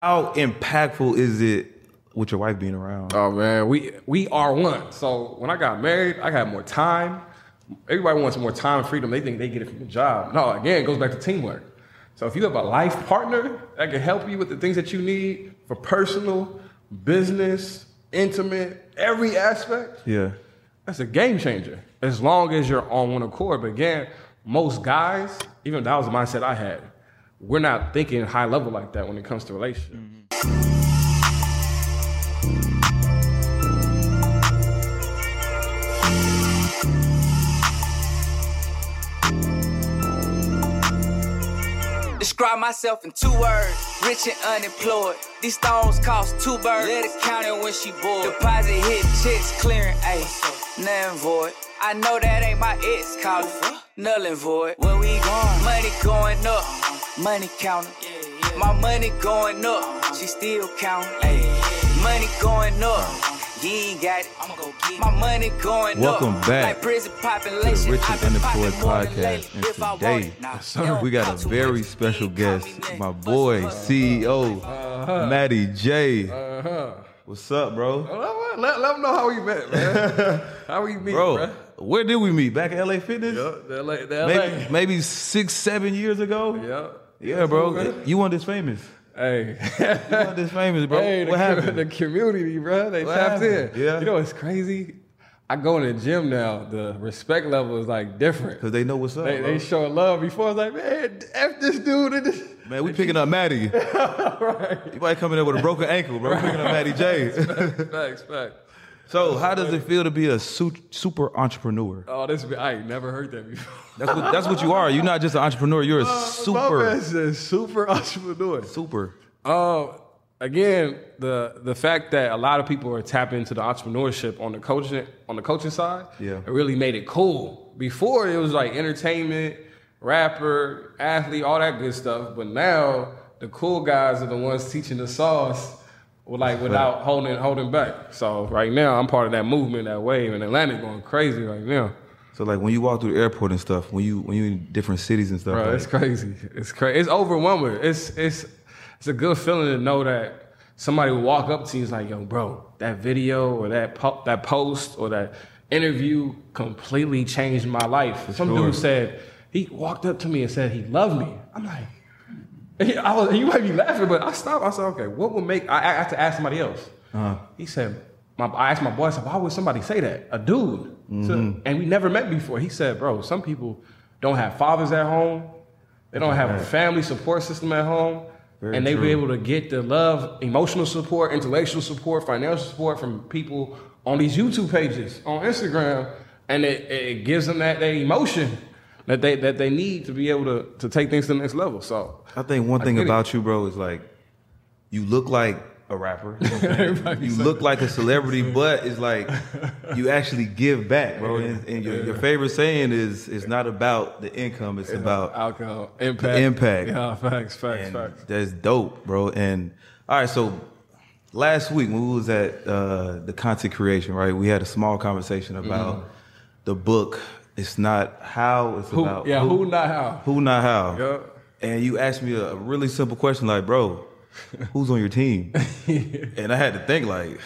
How impactful is it with your wife being around? Oh man, we we are one. So when I got married, I had more time. Everybody wants more time and freedom. They think they get it from the job. No, again, it goes back to teamwork. So if you have a life partner that can help you with the things that you need for personal, business, intimate, every aspect, yeah. that's a game changer. As long as you're on one accord. But again, most guys, even that was the mindset I had, we're not thinking high level like that when it comes to relationships. Mm-hmm. Describe myself in two words, rich and unemployed. These stones cost two birds. Let it count it when she bored. Deposit hit checks clearing, ayy, nothing void. I know that ain't my ex calling, null and void. Where we going? Money going up, money counting. My money going up, she still counting. Ayy, money going up. You ain't got it. I'ma go get My money going Welcome up. back Like prison to population. the Rich I've and been Unemployed popping more than podcast. And If I want today, it, yes, sir, we got a very special guest, my boy, CEO, Uh-huh. Matty J. Uh-huh. What's up, bro? Let, let, let them know how we met, man. how we meet, Bro, bro. where did we meet? Back at LA Fitness? Yup, the LA, the LA. Maybe, maybe six, seven years ago? Yup. Yeah, bro. You weren't this famous. Hey. You weren't this famous, bro. Hey, the, what com- happened? the community, bro. They What tapped happened? in. Yeah. You know what's crazy? I go in the gym now. The respect level is like different. Because they know what's up. They, bro. they show love before. I was like, man, F this dude. And this. Man, we picking up Matty. right. You might come in there with a broken ankle, bro. We picking up Matty J. Facts, facts. So, how does it feel to be a su- super entrepreneur? Oh, this, I ain't never heard that before. That's what that's what you are. You're not just an entrepreneur. You're a My super, said super entrepreneur. super. Um, again, the the fact that a lot of people are tapping into the entrepreneurship on the coaching on the coaching side, Yeah. it really made it cool. Before it was like entertainment, rapper, athlete, all that good stuff. But now the cool guys are the ones teaching the sauce, like without holding holding back. So right now, I'm part of that movement, that wave, and Atlanta going crazy right now. So, like when you walk through the airport and stuff, when you when you in different cities and stuff, Bro, like, it's crazy. It's crazy. It's overwhelming. It's it's it's a good feeling to know that somebody will walk up to you and is like, "Yo, bro, that video or that po- that post or that interview completely changed my life." Some sure. dude said he walked up to me and said he loved me. I'm like, I was, you might be laughing, but I stopped. I said, "Okay, what would make?" I, I had to ask somebody else. Uh-huh. He said, my, I asked my boy, I said, why would somebody say that? A dude. So- mm-hmm. and we never met before. He said, bro, some people don't have fathers at home. They don't have a family support system at home. Very and they true. be able to get the love, emotional support, intellectual support, financial support from people on these YouTube pages, on Instagram. And it, it gives them that, that emotion that they, that they need to be able to, to take things to the next level. So I think one thing get it. about you, bro, is like you look like a rapper. You, know what I'm saying? Everybody You say look like a celebrity, but it's like you actually give back, bro. And, and your, your favorite saying is it's not about the income; it's about alcohol, impact. impact. Yeah, facts, facts, and facts. that's dope, bro. And all right, so last week when we was at uh, the content creation, right, we had a small conversation about the book. It's not how; it's. Who, about yeah, who, not how. who, not how. Yeah. And you asked me a, a really simple question, like, bro, who's on your team? and I had to think, like,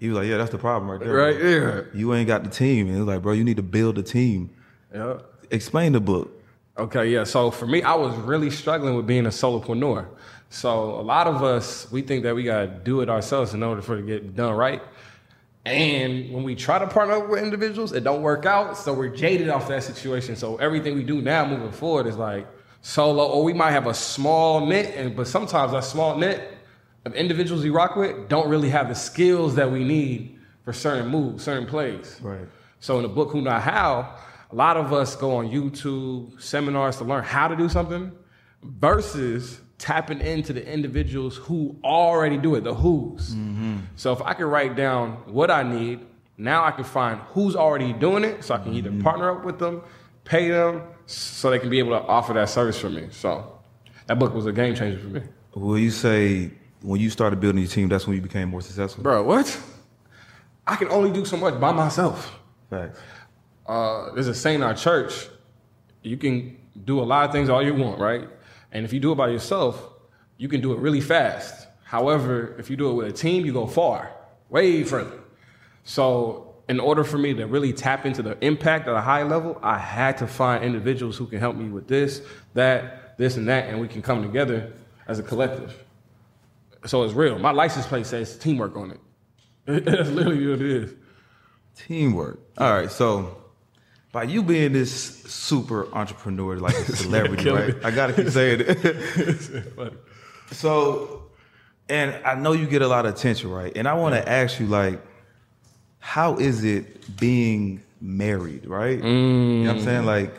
he was like, yeah, that's the problem right there. Right there. You ain't got the team, and it was like, bro, you need to build a team. Yeah. Explain the book. Okay, yeah. So for me, I was really struggling with being a solopreneur. So a lot of us, we think that we gotta do it ourselves in order for it to get done right. And when we try to partner up with individuals, it don't work out. So we're jaded off that situation. So everything we do now moving forward is like solo, or we might have a small knit, and but sometimes that small knit of individuals we rock with don't really have the skills that we need for certain moves, certain plays. Right. So in the book Who Not How, a lot of us go on YouTube seminars to learn how to do something versus tapping into the individuals who already do it, the who's. So if I can write down what I need, now I can find who's already doing it, so I can either partner up with them, pay them, so they can be able to offer that service for me. So that book was a game changer for me. Will you say when you started building your team, that's when you became more successful? Bro, what? I can only do so much by myself. Facts. uh, there's a saying in our church, you can do a lot of things all you want, right? And if you do it by yourself, you can do it really fast. However, if you do it with a team, you go far, way further. So, in order for me to really tap into the impact at a high level, I had to find individuals who can help me with this, that, this, and that, and we can come together as a collective. So it's real. My license plate says teamwork on it. That's literally what it is. Teamwork. All right, so by you being this super entrepreneur, like a celebrity, right? I gotta keep saying it. so, and I know you get a lot of attention, right? And I want to ask you, like, how is it being married, right? You know what I'm saying, mm. like.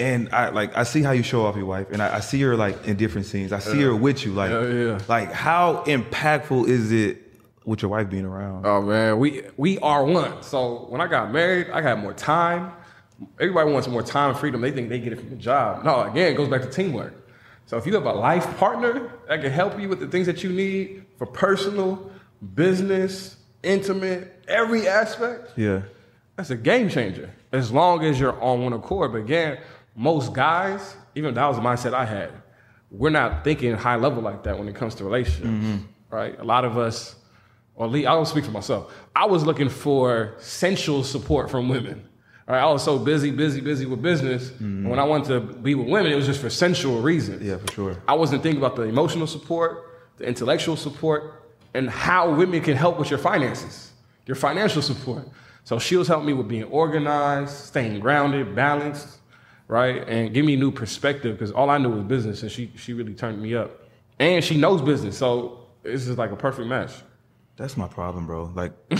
And I like I see how you show off your wife, and I, I see her like in different scenes. I see her with you, like, Yeah, yeah. like how impactful is it with your wife being around? Oh man, we we are one. So when I got married, I got more time. Everybody wants more time and freedom. They think they get it from the job. No, again, it goes back to teamwork. So if you have a life partner that can help you with the things that you need for personal, business, intimate, every aspect, yeah, that's a game changer. As long as you're on one accord. But again, most guys, even that was the mindset I had, we're not thinking high level like that when it comes to relationships. Mm-hmm. Right? A lot of us, or at least I don't speak for myself, I was looking for sensual support from women. Right, I was so busy, busy, busy with business. and When I wanted to be with women, it was just for sensual reasons. yeah, for sure. I wasn't thinking about the emotional support, the intellectual support, and how women can help with your finances, your financial support. So she was helping me with being organized, staying grounded, balanced, right, and give me new perspective because all I knew was business, and she she really turned me up, and she knows business, so this is like a perfect match. That's my problem, bro. Like,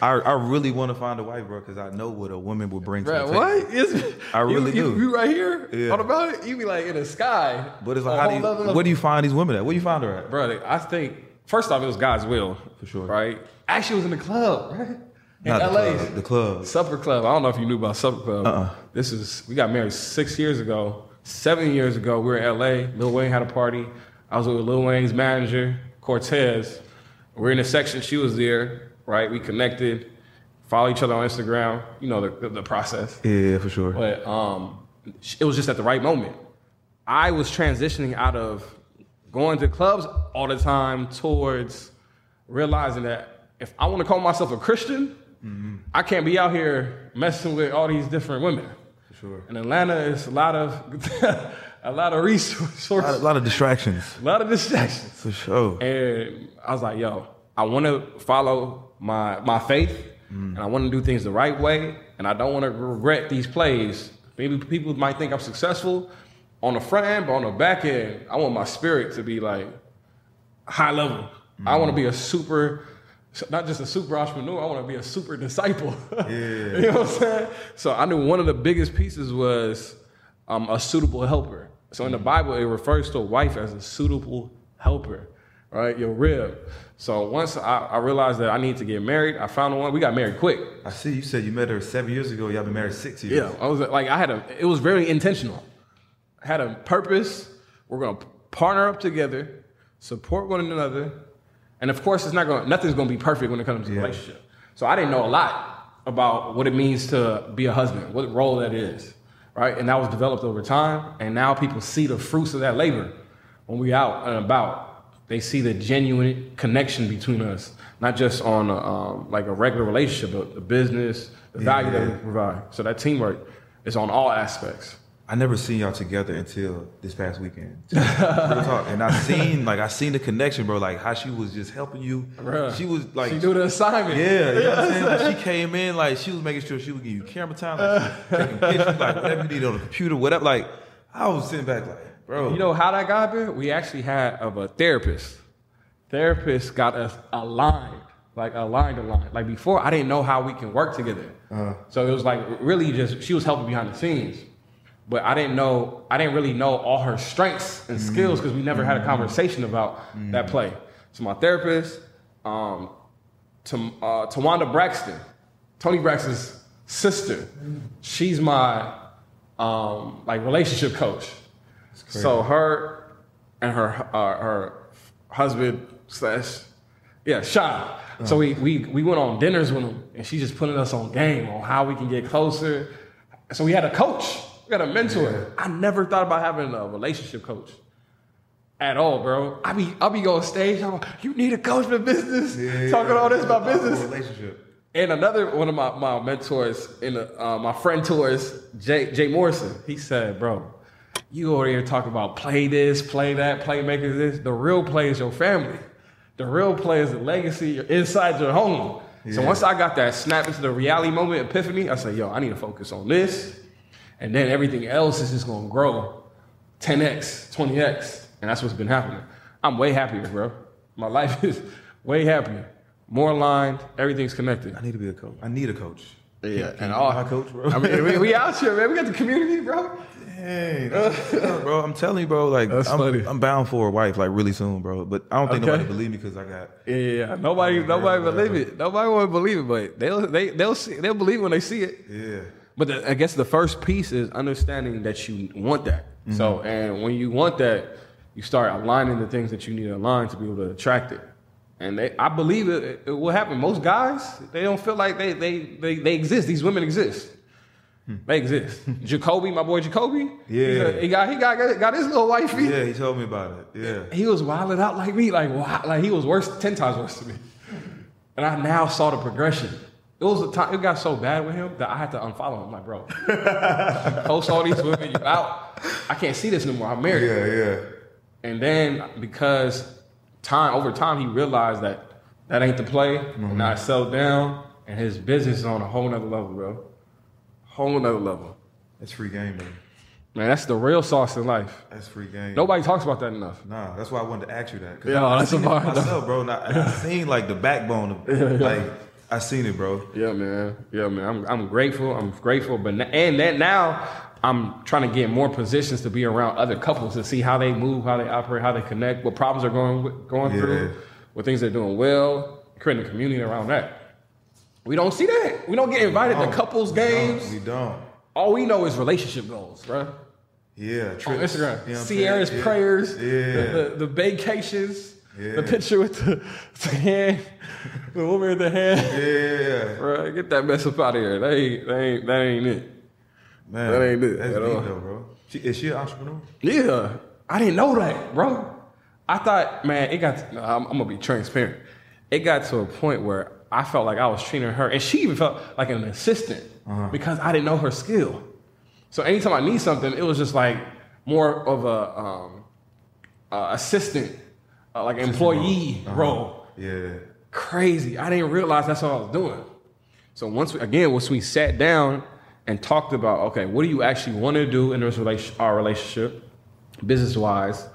I, I really want to find a wife, bro, because I know what a woman will bring to the Bro, table. what? Is, I really you, do. You, you right here Yeah. on about it? You be like in the sky. But it's like, how do you, level. where do you find these women at? Where do you find her at? Bro, I think first off, it was God's will. For sure. Right? Actually, it was in the club, right? In Not the LA. club, the club. Supper Club. I don't know if you knew about Supper Club. Uh-uh. This is, we got married six years ago. Seven years ago, we were in LA. Lil Wayne had a party. I was with Lil Wayne's manager, Cortez. We're in a section. She was there, right? We connected, follow each other on Instagram. You know the, the, process. Yeah, for sure. But um, it was just at the right moment. I was transitioning out of going to clubs all the time towards realizing that if I want to call myself a Christian, I can't be out here messing with all these different women. For sure. In Atlanta, it's a lot of a lot of resources, A lot, a lot of distractions. a lot of distractions. For sure. And I was like, yo, I want to follow my my faith, and I want to do things the right way, and I don't want to regret these plays. Maybe people might think I'm successful on the front end, but on the back end, I want my spirit to be like high level. I want to be a super, not just a super entrepreneur. I want to be a super disciple. Yeah. you know what I'm saying? So I knew one of the biggest pieces was um, a suitable helper. So in the Bible, it refers to a wife as a suitable helper, right? Your rib. So once I, I realized that I need to get married, I found one. We got married quick. I see you said you met her seven years ago. Y'all been married six years. Yeah, I was like, I had a. It was very intentional. I had a purpose. We're gonna partner up together, support one another, and of course, it's not going. to Nothing's gonna be perfect when it comes to Yeah. relationship. So I didn't know a lot about what it means to be a husband, what role that is, right? And that was developed over time, and now people see the fruits of that labor when we out and about. They see the genuine connection between us, not just on a, um, like a regular relationship, but the business, the value that we provide. So that teamwork is on all aspects. I never seen y'all together until this past weekend. Talk. And I seen like I seen the connection, bro. Like how she was just helping you. Bruh. She was like She do the assignment. Yeah, you know what I'm saying? Like she came in, like she was making sure she would give you camera time, like taking pictures, like whatever you need on the computer, whatever. Like I was sitting back like, bro. You know how that got there? We actually had of a therapist. Therapist got us aligned, like aligned, aligned. Like before, I didn't know how we can work together. Uh-huh. So it was like really just she was helping behind the scenes. But I didn't know I didn't really know all her strengths and skills because we never had a conversation about that play. So my therapist, um, to uh, Towanda Braxton, Toni Braxton's sister, she's my um, like relationship coach. So her and her uh, her husband slash yeah Sean. So we, we we went on dinners with him, and she's just putting us on game on how we can get closer. So we had a coach, had a mentor. I never thought about having a relationship coach at all, bro. I be I be on stage, I'm like, you need a coach for business, talking all this about business. Relationship. And another one of my, my mentors, in the, uh, my friend tours, Jay, Jay Morrison, he said, bro, you over here talking about play this, play that, playmakers this. The real play is your family. The real play is the legacy inside your home. So once I got that snap into the reality moment epiphany, I said, yo, I need to focus on this. And then everything else is just gonna grow 10x, 20x. And that's what's been happening. I'm way happier, bro. My life is way happier. More aligned, everything's connected. I need to be a coach. I need a coach. Yeah, Can and you all be my coach, bro. I mean, we, we out here, man. We got the community, bro. Hey, bro. I'm telling you, bro. Like, I'm. I'm bound for a wife, like really soon, bro. But I don't think Okay. nobody believe me because I got. Yeah, yeah, yeah. Nobody, nobody believe it. Nobody want to believe it, but they'll, they, they'll see, they'll believe when they see it. Yeah. But the, I guess the first piece is understanding that you want that. Mm-hmm. So, and when you want that, you start aligning the things that you need to align to be able to attract it. And they, I believe it, it will happen. Most guys, they don't feel like they, they, they, they exist. These women exist. Hmm. They exist. Jacoby, my boy Jacoby. Yeah. a- he got he got got his little wifey. Yeah, he told me about it. Yeah. He was wilding out like me, like wow, like he was worse, ten times worse than me. And I now saw the progression. It was a time it got so bad with him that I had to unfollow him. Like, bro, you post all these women, you out. I can't see this no more. I'm married. Yeah, yeah. And then because time over time he realized that that ain't the play. Mm-hmm. And I settled down and his business is on a whole nother level, bro. Whole nother level. That's free game, man. Man, that's the real sauce in life. That's free game. Nobody talks about that enough. Nah, that's why I wanted to ask you that. Yeah, I, I that's seen a bar, myself, bro. And I, and I seen like the backbone of like I seen it, bro. Yeah, man. Yeah, man. I'm, I'm grateful. I'm grateful. But n- and that now I'm trying to get more positions to be around other couples to see how they move, how they operate, how they connect, what problems are going going Yeah. through, what things they're doing well, creating a community around that. We don't see that. We don't get invited to don't. couples We don't. games. We don't. All we know is relationship goals, bro. Yeah, On. Instagram, You know what saying? Ciara's Yeah. prayers, Yeah. the, the, the vacations, the picture with the, the hand, the woman with the hand. Yeah, Bro, get that mess up out of here. That ain't, that ain't, that ain't it. man. That ain't it That's at deep all. though, bro. She, is she an entrepreneur? Yeah, I didn't know that, bro. I thought, man, it got. To, no, I'm, I'm gonna be transparent. It got to a point where I felt like I was treating her, and she even felt like an assistant because I didn't know her skill. So anytime I need something, it was just like more of a um, uh, assistant, uh, like employee role. Yeah. Crazy. I didn't realize that's what I was doing. So once we, again, once we sat down and talked about, okay, what do you actually want to do in this relation, our relationship, business wise?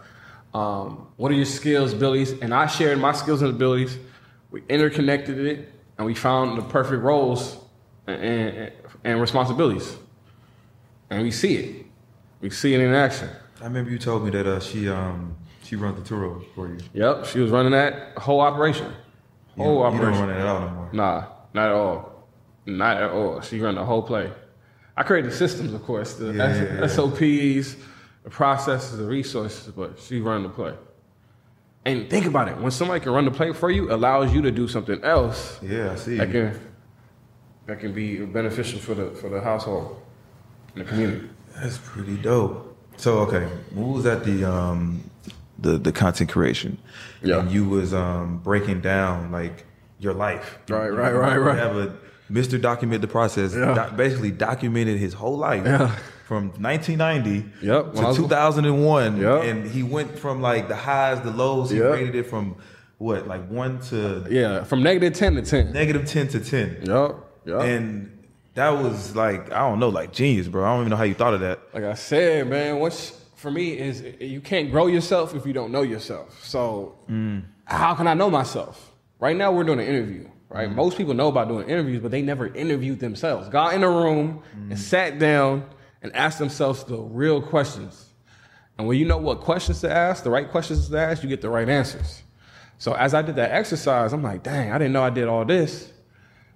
Um, what are your skills, abilities? And I shared my skills and abilities. We interconnected it, and we found the perfect roles and, and, and responsibilities. And we see it. We see it in action. I remember you told me that uh, she um she runs the tour for you. Yep, she was running that whole operation. You Whole don't- you don't operation. run it out no more. Nah, not at all. Not at all. She run the whole play. I created the systems, of course, the Yeah, S- yeah, yeah. SOPs, the processes, the resources, but she run the play. And think about it. When somebody can run the play for you, allows you to do something else Yeah, I see. that can that can be beneficial for the for the household and the community. That's pretty dope. So okay, we was at the um the the content creation, Yeah. and you was um breaking down like your life. Right, right, right, you right. Have a Mr. Document the process. Yeah. doc- basically documented his whole life Yeah. from 1990 Yep, to was- 2001, Yep. and he went from like the highs, the lows. He Yep. rated it from what like one to Yeah, from negative ten to ten. negative 10 to 10. Yep. Yep. And that was like I don't know, like genius, bro. I don't even know how you thought of that. like I said, man, what's for me is you can't grow yourself if you don't know yourself. So how can I know myself? Right now we're doing an interview, right? Most people know about doing interviews, but they never interviewed themselves. Got in a room and sat down and ask themselves the real questions. And when you know what questions to ask, the right questions to ask, you get the right answers. So as I did that exercise, I'm like, dang, I didn't know I did all this.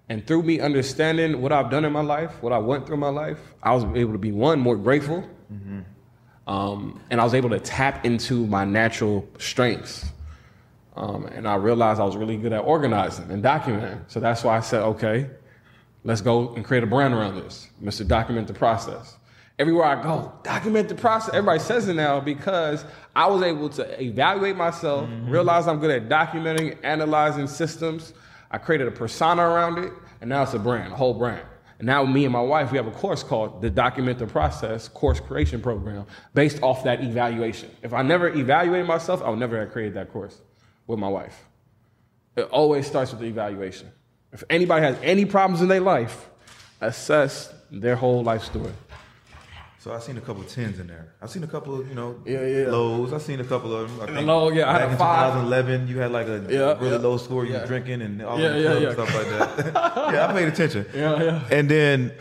And through me understanding what I've done in my life, what I went through in my life, I was able to be one more grateful, mm-hmm. Um, and I was able to tap into my natural strengths. Um, and I realized I was really good at organizing and documenting. So that's why I said, okay, let's go and create a brand around this, Mr. Document the Process. Everywhere I go, document the process. Everybody says it now because I was able to evaluate myself, mm-hmm. realize I'm good at documenting, analyzing systems. I created a persona around it, and now it's a brand, a whole brand. Now me and my wife, we have a course called the Document the Process Course Creation Program based off that evaluation. If I never evaluated myself, I would never have created that course with my wife. It always starts with the evaluation. If anybody has any problems in their life, assess their whole life story. So I seen a couple of tens in there. I seen a couple of you know yeah, yeah. lows. I seen a couple of them. I low, yeah. I had a five. 2011, you had like a yeah, really yeah. low score. You yeah. drinking and all yeah, that yeah, yeah. stuff like that. yeah, I paid attention. Yeah, yeah. And then,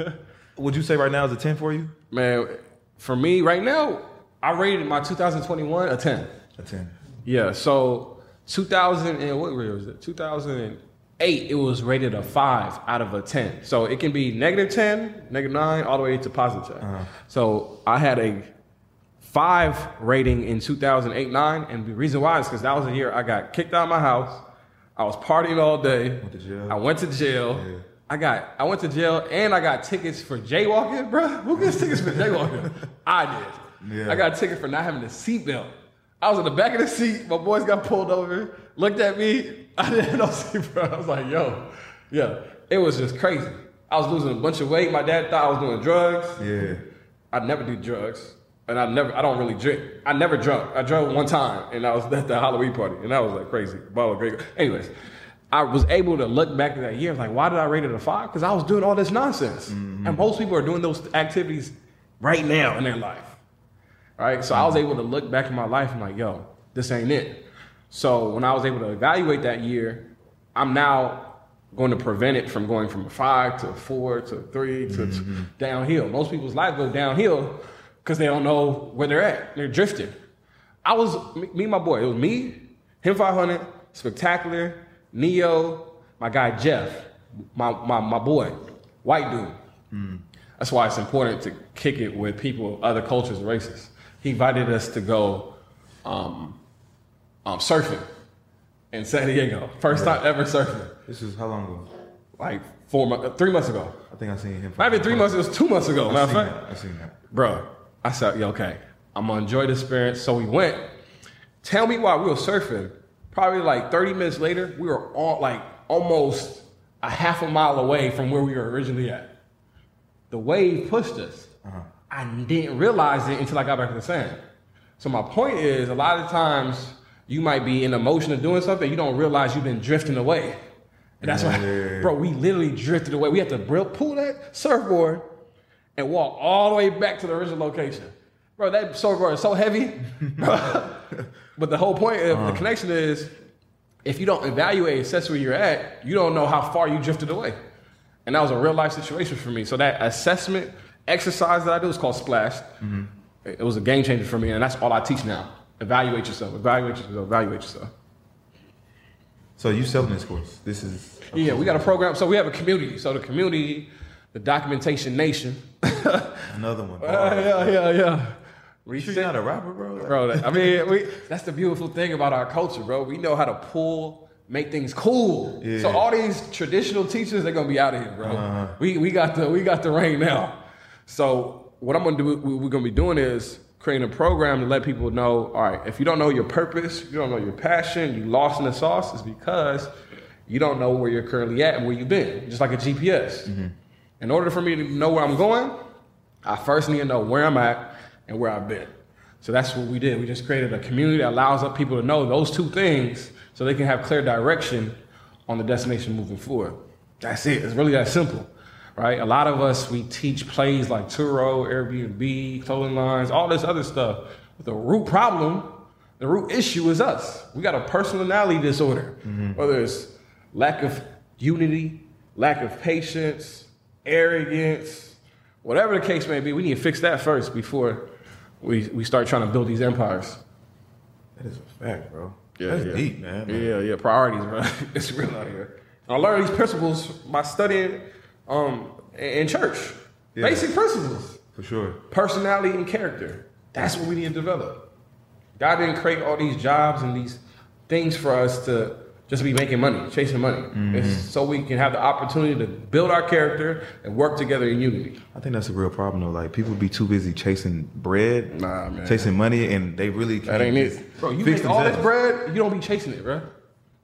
would you say right now is a ten for you? Man, for me right now, I rated my 2021 a 10. A 10. Yeah. So 2000 and what year was it? 2000 eight, it was rated a five out of a 10. So it can be negative 10, negative nine, all the way to positive 10. Uh-huh. So I had a five rating in 2008 9. And the reason why is because that was the year I got kicked out of my house. I was partying all day. Went I went to jail. Yeah. I got I went to jail and I got tickets for jaywalking, bro. Who gets tickets for jaywalking? I did. Yeah. I got a ticket for not having a seatbelt. I was in the back of the seat. My boys got pulled over, looked at me. I didn't know seatbelt. I was like, yo, yeah. It was just crazy. I was losing a bunch of weight. My dad thought I was doing drugs. Yeah. I never do drugs. And I never, I don't really drink. I never drunk. I drank one time, and I was at the Halloween party, and that was like crazy. Bottle of great. Anyways, I was able to look back at that year. Like, why did I rate it a five? Because I was doing all this nonsense, mm-hmm. and most people are doing those activities right now in their life. Right? So I was able to look back in my life and like, yo, this ain't it. So when I was able to evaluate that year, I'm now going to prevent it from going from a five to a four to a three to mm-hmm. downhill. Most people's life go downhill because they don't know where they're at. They're drifting. I was me and my boy. It was me, him 500, spectacular, Neo, my guy Jeff, my my my boy, white dude. Mm. That's why it's important to kick it with people of other cultures races he invited us to go um, um, surfing in San Diego. First time ever surfing. This is how long ago? Like four months, three months ago. I think I seen him. Might be three months. It was two months ago. I. I seen that. Bro, I said, yeah, okay, I'm gonna enjoy the experience. So we went. Tell me why we were surfing. Probably like 30 minutes later, we were all like almost a half a mile away from where we were originally at. The wave pushed us. Uh-huh. I didn't realize it until I got back to the sand. So my point is, a lot of times you might be in the motion of doing something, you don't realize you've been drifting away. And that's why, bro, we literally drifted away. We had to pull that surfboard and walk all the way back to the original location. Bro, that surfboard is so heavy. but the whole point of uh-huh. the connection is if you don't evaluate assess where you're at, you don't know how far you drifted away. And that was a real life situation for me. So that assessment exercise that I do is called Splash. Mm-hmm. It was a game changer for me, and that's all I teach now. Evaluate yourself. Evaluate yourself. Evaluate yourself. So you selling this course? This is yeah. We got a program. So we have a community. So the community, the Documentation Nation. Another one. Uh, yeah, yeah, yeah. We you not a rapper, bro. bro, I mean, we, that's the beautiful thing about our culture, bro. We know how to pull, make things cool. Yeah. So all these traditional teachers, they're gonna be out of here, bro. Uh-huh. We we got the we got the rain now. So what I'm gonna do, we're gonna be doing is creating a program to let people know, all right, if you don't know your purpose, you don't know your passion, you lost in the sauce, is because you don't know where you're currently at and where you've been, just like a GPS. Mm-hmm. In order for me to know where I'm going, I first need to know where I'm at and where I've been. So that's what we did. We just created a community that allows up people to know those two things so they can have clear direction on the destination moving forward. That's it. It's really that simple right? A lot of us, we teach plays like Turo, Airbnb, clothing lines, all this other stuff. But the root problem, the root issue is us. We got a personality disorder, mm-hmm. whether it's lack of unity, lack of patience, arrogance, Whatever the case may be, we need to fix that first before we, we start trying to build these empires. That is a fact, bro. Yeah, That's yeah. deep, man. Yeah, yeah, priorities, bro. it's real out here. I learned these principles by studying um, in church. Yeah. Basic principles. For sure. personality and character. That's what we need to develop. God didn't create all these jobs and these things for us to just be making money, chasing money. It's so we can have the opportunity to build our character and work together in unity. I think that's a real problem though. Like people be too busy chasing bread, Nah, man. chasing money, and they really That can't ain't it. Bro, you fix make all this bread, you don't be chasing it, bro.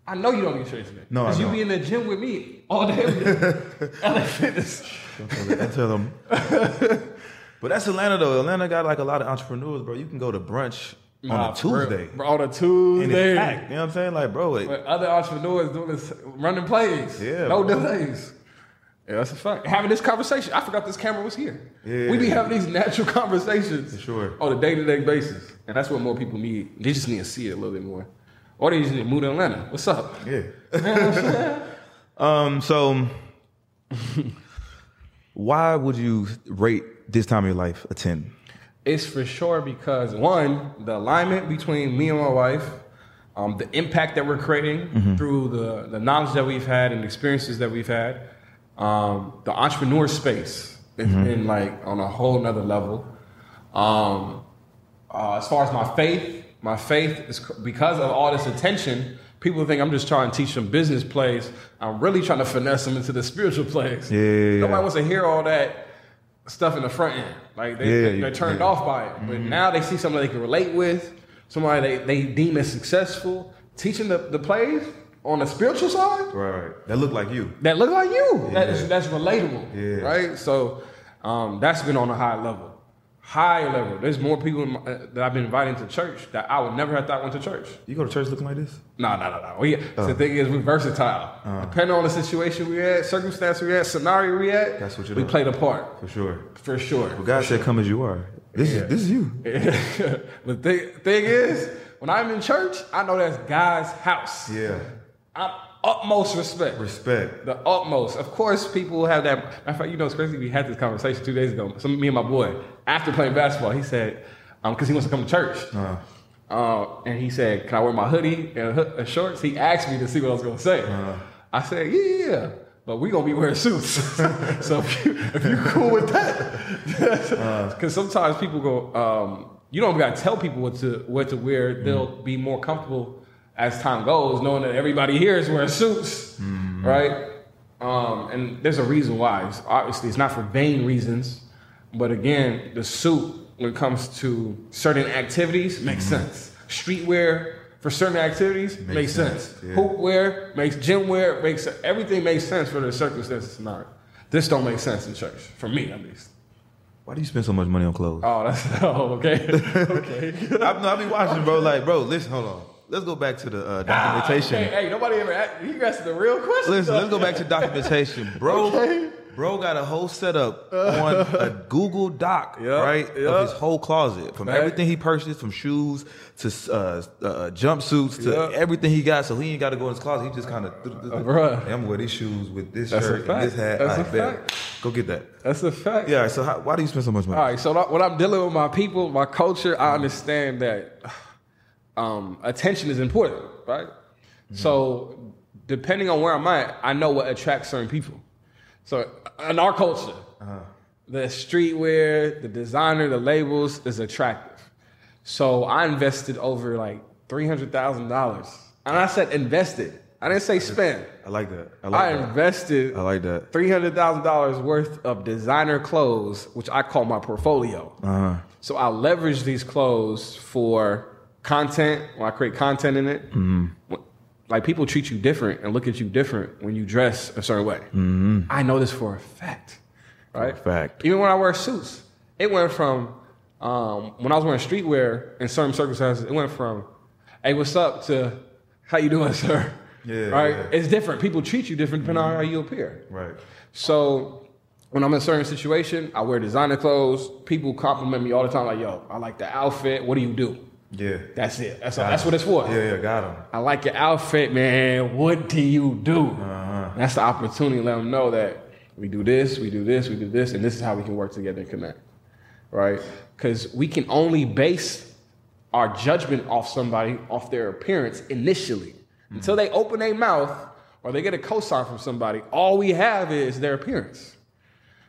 I know you don't be chasing it. No, Because you be in the gym with me all day. LA Fitness. I tell them. but that's Atlanta though. Atlanta got like a lot of entrepreneurs, bro. You can go to brunch on Nah, a. Tuesday. Bro, on a And Tuesday. it's packed. You know what I'm saying? Like, bro, like, But other entrepreneurs doing this, running plays. Yeah, No bro. delays. Yeah, that's a fact. Having this conversation, I forgot this camera was here. Yeah. We be having these natural conversations For sure. on a day to day basis. And that's what more people need. They just need to see it a little bit more. Or they to move to Atlanta. What's up? yeah. um. So, why would you rate this time of your life a ten? It's for sure because one, the alignment between me and my wife, um, the impact that we're creating through the, the knowledge that we've had and experiences that we've had, um, the entrepreneur space has been like on a whole nother level. Um, uh, as far as my faith, my faith is because of all this attention. People think I'm just trying to teach them business plays. I'm really trying to finesse them into the spiritual plays. Yeah, yeah, yeah. Nobody wants to hear all that stuff in the front end. Like they, Yeah, they, are turned off by it. But now they see somebody they can relate with, somebody they, they deem as successful. Teaching the, the plays on the spiritual side Right. That look like you. that look like you. That is, that's relatable. Yeah. Right? So um, that's been on a high level. High level. There's more people my, uh, that I've been inviting to church that I would never have thought went to church. You go to church looking like this? No, no, no, no. We, The thing is, we're versatile. Uh. Depending on the situation we're at, circumstance we're at, scenario we at, That's what you we do. play the part. For sure. For sure. Well, God said, "Come as you are." This Yeah. is this is you. but the thing is, when I'm in church, I know that's God's house. Yeah. I'm utmost respect. Respect. The utmost. Of course, people have that. Matter of fact, you know, it's crazy. We had this conversation two days ago. Some me and my boy after playing basketball. He said, um, because he wants to come to church. Uh, Uh, and he said, "Can I wear my hoodie and, shorts?" He asked me to see what I was going to say. I said, "Yeah, but we're gonna be wearing suits. so if you if you cool with that, because sometimes people go, um, you don't got to tell people what to what to wear. They'll be more comfortable as time goes, knowing that everybody here is wearing suits, right? Um, and there's a reason why. It's, obviously, it's not for vain reasons, but again, the suit when it comes to certain activities makes sense. Streetwear for certain activities makes, sense. sense, yeah. Hoop wear makes gym wear makes everything makes sense for the circumstances scenario. This don't make sense in church for me at least. why do you spend so much money on clothes? Oh, that's oh okay, okay. I, no, I be watching, bro. Like, bro, listen, hold on. Let's go back to the uh, documentation. Hey, hey, nobody ever asked, you asked the real question. Listen, let's go back to documentation, bro. Okay. Bro got a whole setup on a Google Doc, Yeah, right, yeah. of his whole closet, from Right. everything he purchased, from shoes to uh, uh, jumpsuits to Yeah. everything he got. So he ain't got to go in his closet. He just kind of, bruh. I'm wear these shoes with this That's shirt and this hat. That's I bet. Go get that. That's a fact. Yeah. So how, why do you spend so much money? All right, so when I'm dealing with my people, my culture, I understand that um, attention is important, right? So depending on where I'm at, I know what attracts certain people. So in our culture, the streetwear, the designer, the labels is attractive. So I invested over like three hundred thousand dollars, and I said invested. I didn't say spend. I like that. I like I that. invested I like that. three hundred thousand dollars worth of designer clothes, which I call my portfolio. Uh-huh. So I leverage these clothes for content. When I create content in it, Mm-hmm. Like people treat you different and look at you different when you dress a certain way. Mm-hmm. I know this for a fact, right? fact. Even when I wear suits, it went from um, when I was wearing streetwear in certain circumstances, it went from "Hey, what's up?" to "How you doing, sir?" Yeah, right. yeah. It's different. People treat you different depending on how you appear. Right. So when I'm in a certain situation, I wear designer clothes. People compliment me all the time, like, "Yo, I like the outfit. What do you do?" Yeah. That's it. That's that's what it's for. Yeah, yeah, got him. I like your outfit, man. What do you do? Uh-huh. That's the opportunity to let them know that We do this, we do this, we do this, and this is how we can work together and connect, right? Because we can only base our judgment off somebody off their appearance initially. Mm-hmm. Until they open their mouth or they get a cosign from somebody, all we have is their appearance.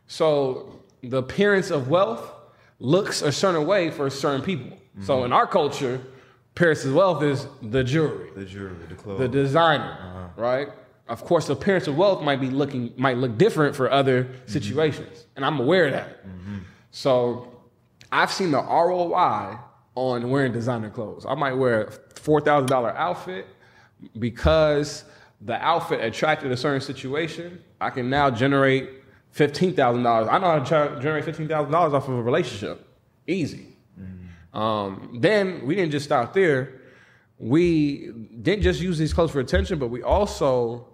So the appearance of wealth looks a certain way for certain people. Mm-hmm. So in our culture, of wealth is the jewelry, the jewelry, the clothes, the designer, uh-huh. right? Of course, the appearance of wealth might be looking might look different for other mm-hmm. situations, and I'm aware of that. Mm-hmm. So I've seen the ROI on wearing designer clothes. I might wear a four thousand dollar outfit because the outfit attracted a certain situation. I can now generate fifteen thousand dollars. I know how to generate fifteen thousand dollars off of a relationship, easy. Um, then we didn't just stop there. We didn't just use these clothes for attention, but we also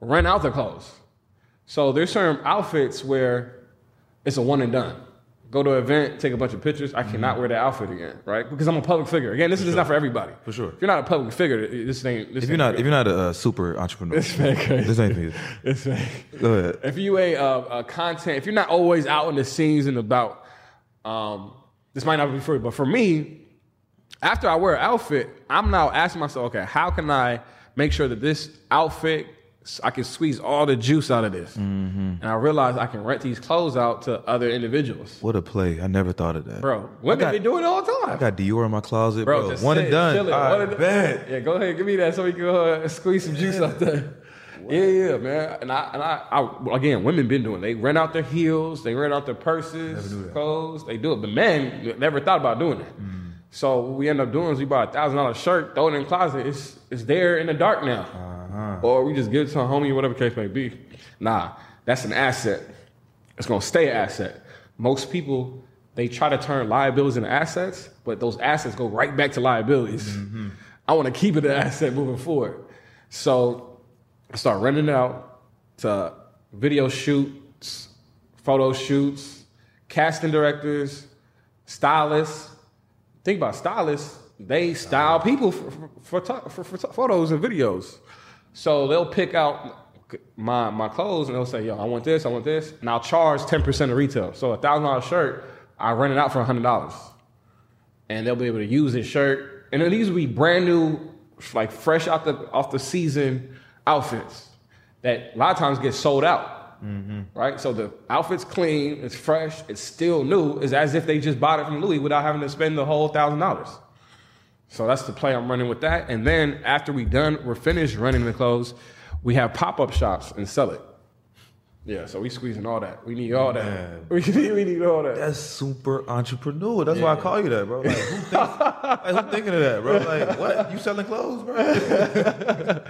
rent out the clothes. So there's certain outfits where it's a one and done go to an event, take a bunch of pictures. I cannot mm-hmm. wear that outfit again, right? Because I'm a public figure. Again, this for is sure. not for everybody. For sure. If you're not a public figure, this ain't. This if you're not, if you're not a, super entrepreneur, this ain't crazy. This ain't me. This ain't. Go ahead. If you a, a, content, if you're not always out in the scenes and about, um, this might not be for you, but for me, after I wear an outfit, I'm now asking myself, okay, how can I make sure that this outfit I can squeeze all the juice out of this. Mm-hmm. And I realized I can rent these clothes out to other individuals. What a play. I never thought of that. Bro, women got, be doing it all the time. I got Dior in my closet, bro. bro. One sit, and done. I bet. Yeah, go ahead. Give me that so we can go ahead and squeeze some juice out there. Yeah, yeah, man. And I, and I, I, again, women been doing. It. They rent out their heels, they rent out their purses, clothes. They do it, but men never thought about doing that. Mm. So what we end up doing is we buy a thousand dollar shirt, throw it in the closet. It's it's there in the dark now. Uh uh-huh. Or we just give it to a homie, whatever case may be. Nah, that's an asset. It's gonna stay an asset. Most people, they try to turn liabilities into assets, but those assets go right back to liabilities. Mm-hmm. I wanna keep it an asset moving forward. So I start renting out to video shoots, photo shoots, casting directors, stylists. Think about stylists, they style people for, for, for, for photos and videos. So they'll pick out my my clothes and they'll say, "Yo, I want this, I want this," and I'll charge ten percent of retail. So a thousand dollar shirt, I rent it out for hundred dollars, and they'll be able to use this shirt. And these will be brand new, like fresh out the off the season outfits that a lot of times get sold out. Mm-hmm. Right, so the outfit's clean, it's fresh, it's still new. It's as if they just bought it from Louis without having to spend the whole thousand dollars. So that's the play I'm running with that. And then after we done, we're finished running the clothes, we have pop up shops and sell it. Yeah, so we squeezing all that. We need all that. We need, we need all that. That's super entrepreneur. That's yeah. why I call you that, bro. Like, who, thinks, like, who thinking of that, bro? Like, what? You selling clothes, bro?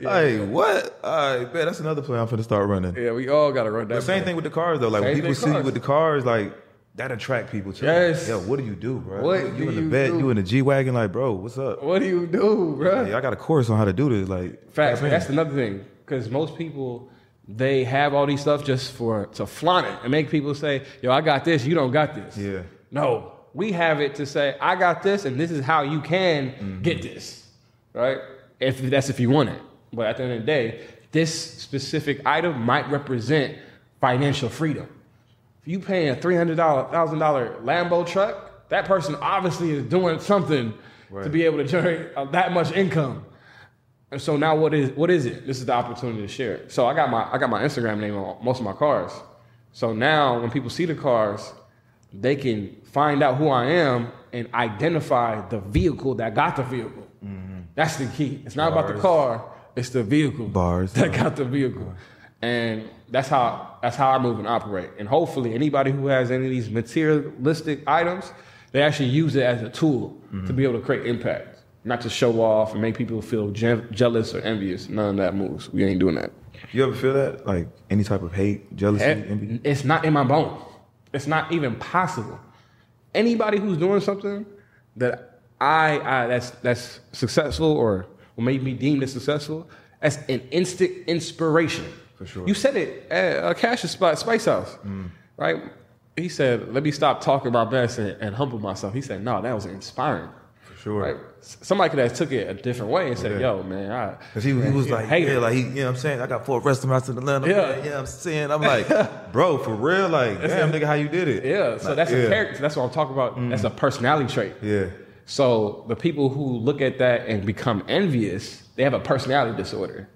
yeah. Like, what? All right, man, that's another play I'm finna start running. Yeah, we all gotta run that. The same thing with the cars, though. Like, same when people see you with the cars, like, that attract people too. Yes. Yo, what do you do, bro? What you in the bed, do? you in the G wagon, like, bro, what's up? What do you do, bro? Hey, I got a course on how to do this. Like, facts. That's another thing, because most people they have all these stuff just for to flaunt it and make people say, "Yo, I got this. You don't got this." Yeah. No, we have it to say, "I got this, and this is how you can mm-hmm. get this." Right? If that's if you want it. But at the end of the day, this specific item might represent financial freedom If you paying a three hundred thousand dollar Lambo truck, that person obviously is doing something right. to be able to generate uh, that much income. And so now what is what is it? This is the opportunity to share it. So I got my I got my Instagram name on most of my cars. So now when people see the cars, they can find out who I am and identify the vehicle that got the vehicle. Mm-hmm. That's the key. It's not Bars. about the car, it's the vehicle Bars. that got the vehicle. And that's how that's how I move and operate. And hopefully, anybody who has any of these materialistic items, they actually use it as a tool mm-hmm. to be able to create impact, not to show off and make people feel je- jealous or envious. None of that moves. We ain't doing that. You ever feel that, like any type of hate, jealousy, envy? It's not in my bone. It's not even possible. Anybody who's doing something that I, I that's that's successful or will make me deemed as successful, that's an instant inspiration for sure. You said it at uh, Cash's spot, Spice House, mm. right? He said, "Let me stop talking about best and, and, humble myself." He said, "No, that was inspiring." Sure. Right? Somebody could have took it a different way and said, Yeah. "Yo, man, I, Cause he, he was like, hater. yeah, like he, you know what I'm saying? I got four restaurants in Atlanta. Yeah. Yeah. Yeah, I'm saying, I'm like, bro, for real? Like, damn, nigga, how you did it? yeah." So Like, that's yeah. a character. That's what I'm talking about. That's a mm. personality trait. Yeah. So the people who look at that and become envious, they have a personality disorder.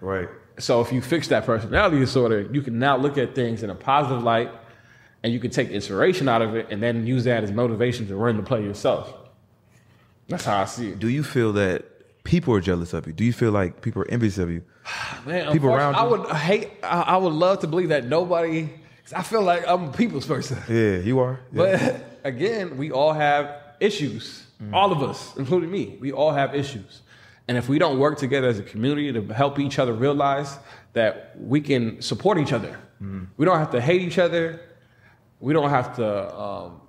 Right. So if you fix that personality disorder, you can now look at things in a positive light, and you can take inspiration out of it, and then use that as motivation to run the play yourself. That's how I see it. Do you feel that people are jealous of you? Do you feel like people are envious of you? Man, People around you? I would hate. I, I would love to believe that nobody. 'cause I feel like I'm a people's person. Yeah, you are. Yeah. But again, we all have issues. All of us, including me, we all have issues. And if we don't work together as a community to help each other realize that we can support each other, we don't have to hate each other. We don't have to um,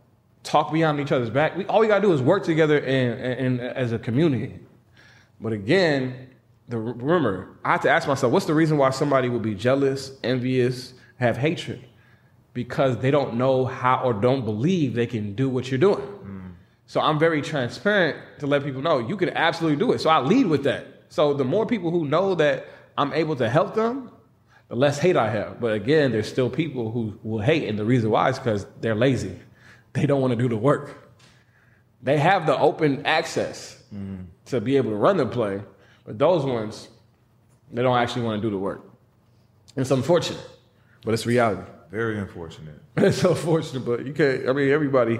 talk beyond each other's back. We, all we gotta do is work together and, as a community. But again, the, rumor, I have to ask myself, what's the reason why somebody would be jealous, envious, have hatred? Because they don't know how or don't believe they can do what you're doing. Mm. So I'm very transparent to let people know you can absolutely do it. So I lead with that. So the more people who know that I'm able to help them, the less hate I have. But again, there's still people who will hate, and the reason why is because they're lazy. They don't want to do the work. They have the open access to be able to run the play, but those ones, they don't actually want to do the work. It's unfortunate, but it's reality. Very unfortunate. It's unfortunate, but you can't. I mean, everybody.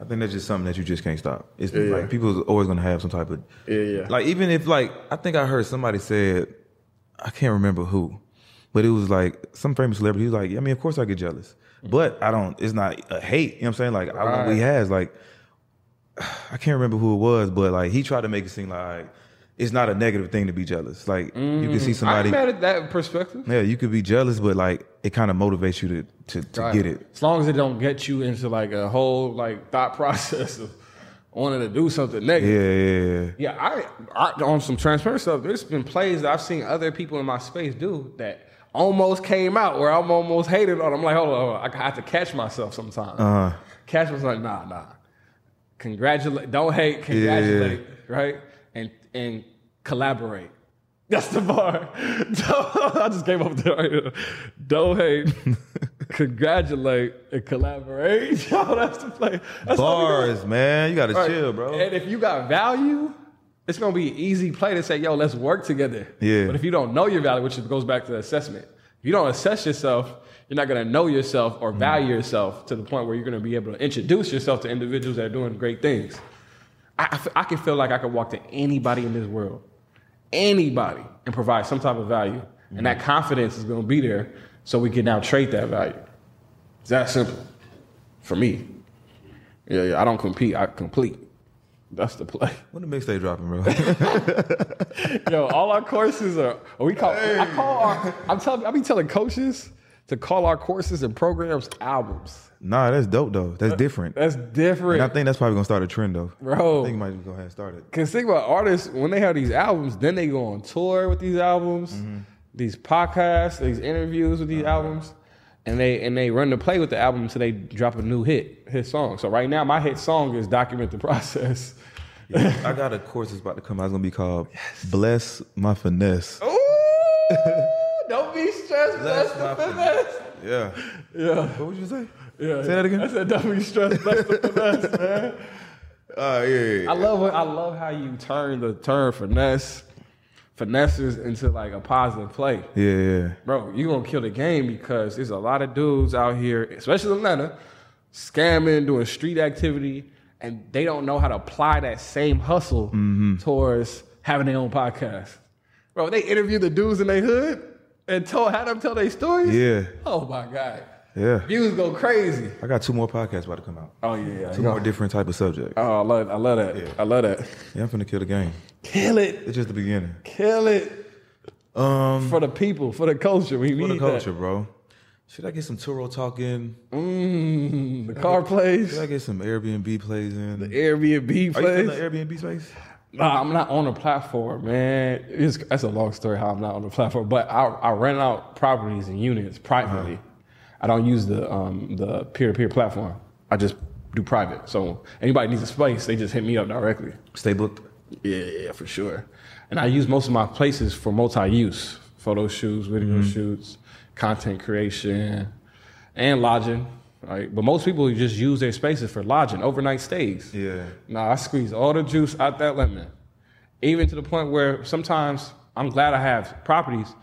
I think that's just something that you just can't stop. It's Yeah, like yeah. are always gonna have some type of Yeah, yeah. Like even if like I think I heard somebody said I can't remember who, but it was like some famous celebrity. He was like, I mean, of course I get jealous, but I don't. It's not a hate. You know what I'm saying? Like I know he has like I can't remember who it was, but like he tried to make it seem like it's not a negative thing to be jealous. Like you can see mm-hmm. somebody. I'm mad at that perspective. Yeah, you could be jealous, but like it kind of motivates you to to, to Right. get it. As long as it don't get you into like a whole like thought process of wanting to do something Yeah, negative. yeah, yeah. Yeah, I, I on some transparent stuff. There's been plays that I've seen other people in my space do that almost came out where I'm almost hated on. I'm like, hold on, hold on. I have to catch myself sometimes. Uh-huh. Catch myself like, nah, nah. Congratulate, don't hate, congratulate, right? And and collaborate. That's the bar. I just came up with here. Don't hate, congratulate, and collaborate. Yo, that's the play. That's what we doing. Bars, man. You gotta Right. chill, bro. And if you got value, it's gonna be an easy play to say, yo, let's work together. Yeah. But if you don't know your value, which goes back to the assessment, if you don't assess yourself, you're not gonna know yourself or mm. value yourself to the point where you're gonna be able to introduce yourself to individuals that are doing great things. I, I f- I can feel like I could walk to anybody in this world, anybody, and provide some type of value. And that mm. confidence is gonna be there so we can now trade that value. It's that simple for me. Yeah, yeah. I don't compete. I complete. That's the play. When the mixtape dropping, bro? Yo, all our courses are. We call. I call our. I'm telling. I be telling coaches to call our courses and programs albums. nah, that's dope though. That's different. That's different. And I think that's probably gonna start a trend though. Bro. I think you might just go ahead and start it. Cause think about artists when they have these albums, then they go on tour with these albums, Mm-hmm. these podcasts, these interviews with these Uh-huh. albums, and they and they run the play with the album until they drop a new hit hit song. So right now, my hit song is "Document the Process." I got a course that's about to come out. It's gonna be called "Bless My Finesse." Ooh, don't be stressed. Bless my the finesse. Yeah. Yeah, What would you say? yeah. Say that again? I said, don't be stressed. Bless the finesse, man. Uh, yeah, yeah, yeah. I love it. I love how you turn the term finesse, finesses into like a positive play. yeah, yeah. Bro, you gonna kill the game because there's a lot of dudes out here, especially in Atlanta, scamming, doing street activity, and they don't know how to apply that same hustle towards having their own podcast. Bro, they interview the dudes in their hood and told had them tell their stories. Yeah. Oh my god. Yeah. Views go crazy. I got two more podcasts about to come out. Oh yeah. Two more different type of subjects. Oh, I love, I love that. I love that. Yeah, I'm finna kill the game. Kill it. It's just the beginning. Kill it. Um, For the people, for the culture. We for need the culture, bro. Should I get some Turo talking? that. Mm, the car plays. Should I get some Airbnb plays in? The Airbnb plays. Are you in the Airbnb space? Nah, I'm not on the platform, man. It's, that's a long story how I'm not on the platform. But I, I rent out properties and units privately. I don't use the um, the peer to peer platform. I just do private. So anybody needs a space, they just hit me up directly. Stay booked. Yeah, yeah, for sure. And I use most of my places for multi-use, photo shoots, video mm-hmm. shoots, content creation, and lodging. Right? But most people just use their spaces for lodging, overnight stays. Yeah. Now I squeeze all the juice out that lemon, even to the point where sometimes I'm glad I have properties.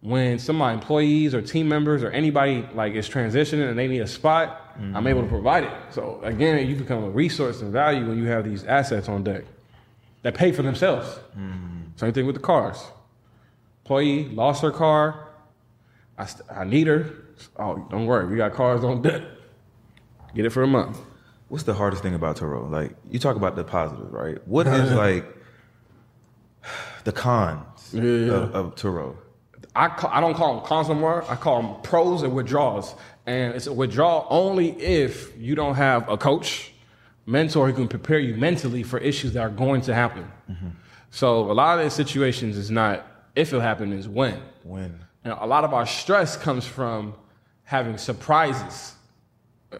When some of my employees or team members or anybody like is transitioning and they need a spot, mm-hmm. I'm able to provide it. So again, you become a resource and value when you have these assets on deck that pay for themselves. Mm-hmm. Same thing with the cars. Employee lost her car. I, st- I need her. Oh, don't worry, we got cars on deck. Get it for a month. What's the hardest thing about Turo? Like you talk about the positives, right? What is like the cons yeah, yeah. Of, of Turo? I call, I don't call them cons anymore. I call them pros and withdrawals. And it's a withdrawal only if you don't have a coach, mentor who can prepare you mentally for issues that are going to happen. Mm-hmm. So a lot of these situations is not if it'll happen, is when. When. And a lot of our stress comes from having surprises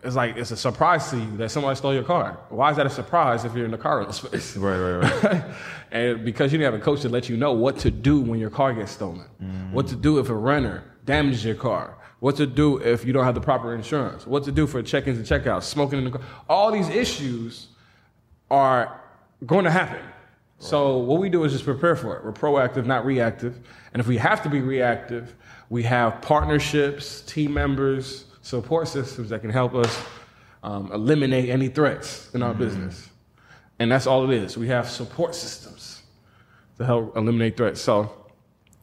it's like it's a surprise to you that somebody stole your car. Why is that a surprise if you're in the car space? Right, right, right. and because you didn't have a coach to let you know what to do when your car gets stolen, mm-hmm. what to do if a renter damages your car, what to do if you don't have the proper insurance, what to do for check-ins and checkouts, smoking in the car. All these issues are going to happen. Right. So what we do is just prepare for it. We're proactive, not reactive. And if we have to be reactive, we have partnerships, team members support systems that can help us um, eliminate any threats in our mm-hmm. business. And that's all it is. We have support systems to help eliminate threats. So,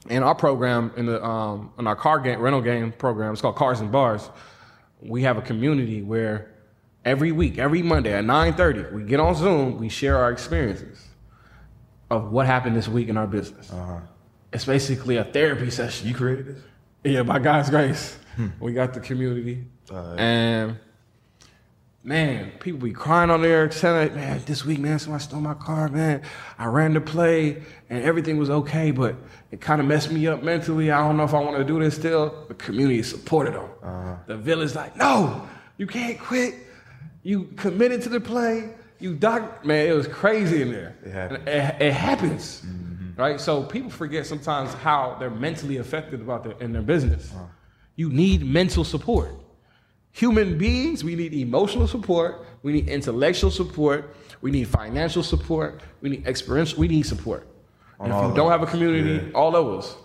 in our program, in the um, in our car game, rental game program, it's called Cars and Bars. We have a community where every week, every Monday at 9:30, we get on Zoom, we share our experiences of what happened this week in our business. Uh-huh. It's basically a therapy session. You created this? Yeah, by God's grace. Hmm. We got the community. Uh, and man, people be crying on there, telling, man, this week, man, somebody stole my car, man. I ran the play and everything was okay, but it kind of messed me up mentally. I don't know if I want to do this still. The community supported them. Uh-huh. The village like, no, you can't quit. You committed to the play. You doc, man, it was crazy in there. It happens. It, it happens. Mm-hmm. Right? So people forget sometimes how they're mentally affected about their in their business. Uh-huh. You need mental support. Human beings, we need emotional support, we need intellectual support, we need financial support, we need experiential, we need support. And if you don't have a community, yeah. all levels.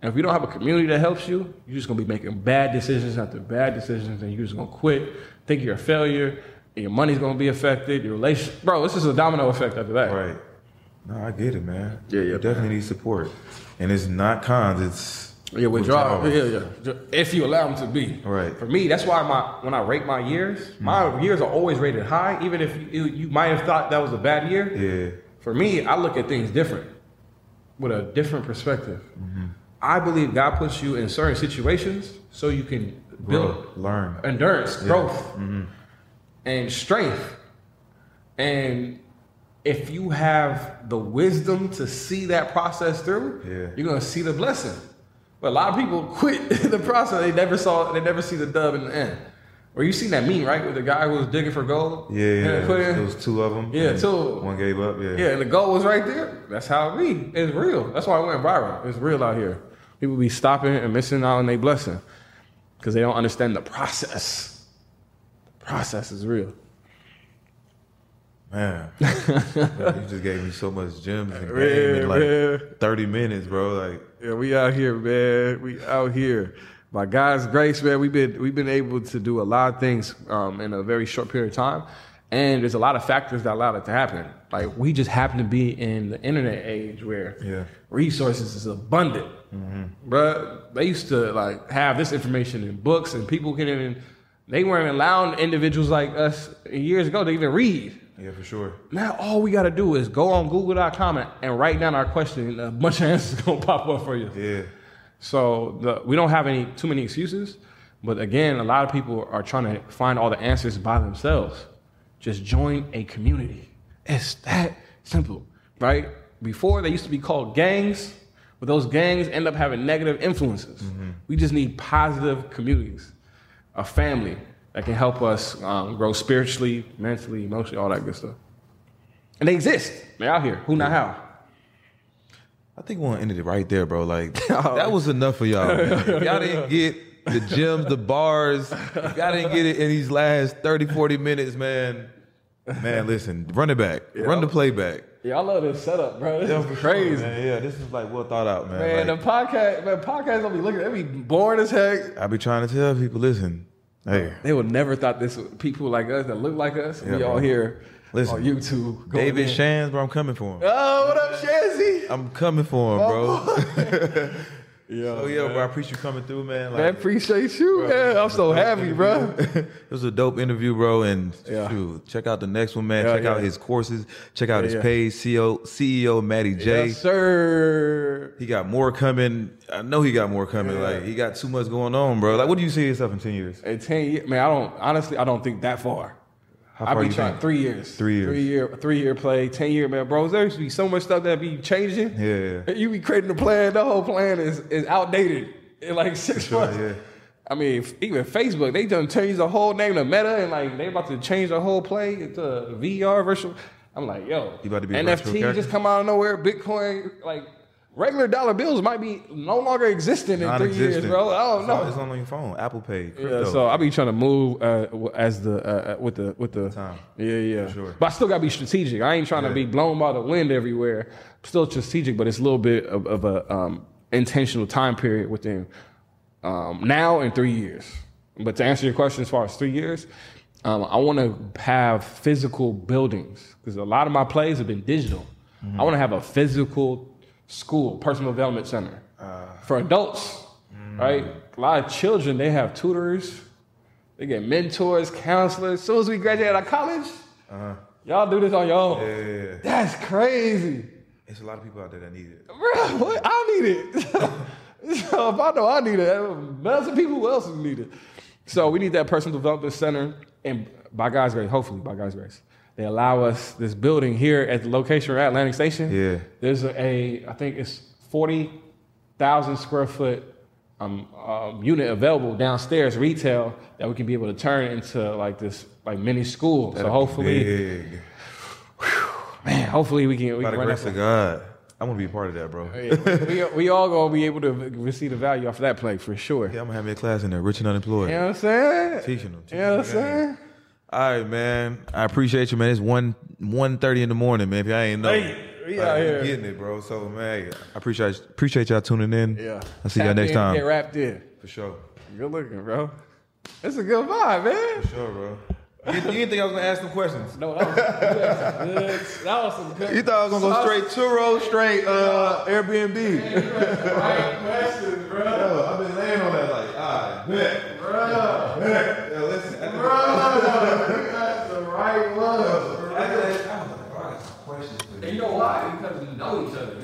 And if you don't have a community that helps you, you're just gonna be making bad decisions after bad decisions, and you're just gonna quit, think you're a failure, your money's gonna be affected, your relationship. Bro, this is a domino effect after that. Right. No, I get it, man. Yeah, yeah. You definitely man. need support. And it's not cons, it's yeah, withdrawal. Yeah, yeah. If you allow them to be. Right. For me, that's why my when I rate my years, my years are always rated high, even if you, you might have thought that was a bad year. Yeah. For me, I look at things different, with a different perspective. Mm-hmm. I believe God puts you in certain situations so you can build, Grow, learn, endurance, yeah. growth, mm-hmm. And strength. And if you have the wisdom to see that process through, yeah. you're gonna see the blessing. But a lot of people quit the process. They never saw. They never see the dub in the end. Or you seen that meme, right, with the guy who was digging for gold? Yeah, yeah. There was two of them. Yeah, two. One gave up. Yeah. Yeah, and the gold was right there. That's how it be. It's real. That's why it went viral. It's real out here. People be stopping and missing out on their blessing because they don't understand the process. Process is real. Man, you just gave me so much gems and game in like man. thirty minutes, bro. Like, yeah, we out here, man. We out here. By God's grace, man, we've been we've been able to do a lot of things um, in a very short period of time, and there's a lot of factors that allowed it to happen. Like we just happen to be in the internet age where yeah. resources is abundant, mm-hmm. But They used to like have this information in books, and people can even they weren't allowing individuals like us years ago to even read. Yeah, for sure. Now all we got to do is go on Google.com and, and write down our question, and a bunch of answers gonna pop up for you. Yeah. So the, we don't have any too many excuses, but again, a lot of people are trying to find all the answers by themselves. Just join a community. It's that simple, right? Before they used to be called gangs, but those gangs end up having negative influences. Mm-hmm. We just need positive communities, a family, that can help us um, grow spiritually, mentally, emotionally, all that good stuff. And they exist. They're out here. Who not how? I think we'll end it right there, bro. Like that was enough for y'all. Man. Y'all didn't get the gems, the bars, y'all didn't get it in these last 30, 40 minutes, man. Man, listen, run it back. Yeah. Run the playback. Yeah, I love this setup, bro. This yeah, is crazy. Sure, yeah, this is like well thought out, man. Man, like, the podcast, man, podcast don't be looking, they be boring as heck. I be trying to tell people, listen, hey. They would never thought this people like us that look like us, yeah, we all here Listen, on YouTube. David Shands, bro, I'm coming for him. Oh, what up, Shanzy? I'm coming for him, bro. Oh, Yo, oh yeah, bro. I appreciate you coming through, man. Like, man, appreciate you, bro, man. I'm so happy, bro. it was a dope interview, bro. And yeah. shoot, check out the next one, man. Yeah, check yeah. out his courses. Check out his page. CEO, CEO Matty J. Yes, sir. He got more coming. I know he got more coming. Like he got too much going on, bro. Like, what do you see yourself in ten years? In ten years, man. I don't honestly. I don't think that far. How I be trying three years. Three years. Three year, three year play, ten year man, bro. There used to be so much stuff that be changing. Yeah, yeah. You be creating a plan. The whole plan is is outdated in like six sure, months. Yeah. I mean, even Facebook, they done changed the whole name to Meta, and like they about to change the whole play into VR virtual. I'm like, yo, you about to be NFT just come out of nowhere. Bitcoin, like regular dollar bills might be no longer existing in three years, bro. I don't know. It's on your phone, Apple Pay, crypto. Yeah, so I be trying to move uh, as the uh, uh, with the with the time. Yeah, yeah. Sure. But I still gotta be strategic. I ain't trying yeah. to be blown by the wind everywhere. still strategic, but it's a little bit of, of a um, intentional time period within um, now and three years. But to answer your question, as far as three years, um, I want to have physical buildings because a lot of my plays have been digital. Mm-hmm. I want to have a physical school, personal development center uh, for adults, mm. right? A lot of children, they have tutors, they get mentors, counselors. As soon as we graduate out of college, uh-huh. y'all do this on your own. Yeah, yeah, yeah. That's crazy. It's a lot of people out there that need it. Bro, what? I need it. so if I know I need it, millions of people who else need it. So we need that personal development center, and by God's grace, hopefully by God's grace, they allow us this building here at the location we're at, Atlantic Station. Yeah. There's a, a I think it's 40,000 square foot um, um, unit available downstairs, retail, that we can be able to turn into like this like mini school. That'd so hopefully, whew, man, hopefully we can. We By can the grace of God. I want to be a part of that, bro. yeah, we, we all gonna be able to receive the value off of that play for sure. Yeah, I'm gonna have me a class in there, rich and unemployed. You know what I'm saying? Teaching them. Teaching you know what I'm saying? All right, man. I appreciate you, man. It's one one thirty in the morning, man. If y'all ain't know, hey, we out here getting it, bro. So, man, I appreciate appreciate y'all tuning in. Yeah, I'll see y'all next in, time. Get wrapped in for sure. Good looking, bro. It's a good vibe, man. For sure, bro. You, you didn't think I was gonna ask some questions? No, that was, good. That was some good. You thought I was gonna go straight Turo, straight uh, Airbnb. Right questions, bro. Yo, I've been laying on that like, ah, bet, bro. Bet. Yo, listen, bro. That's the right one. And you know why? Because we know each other.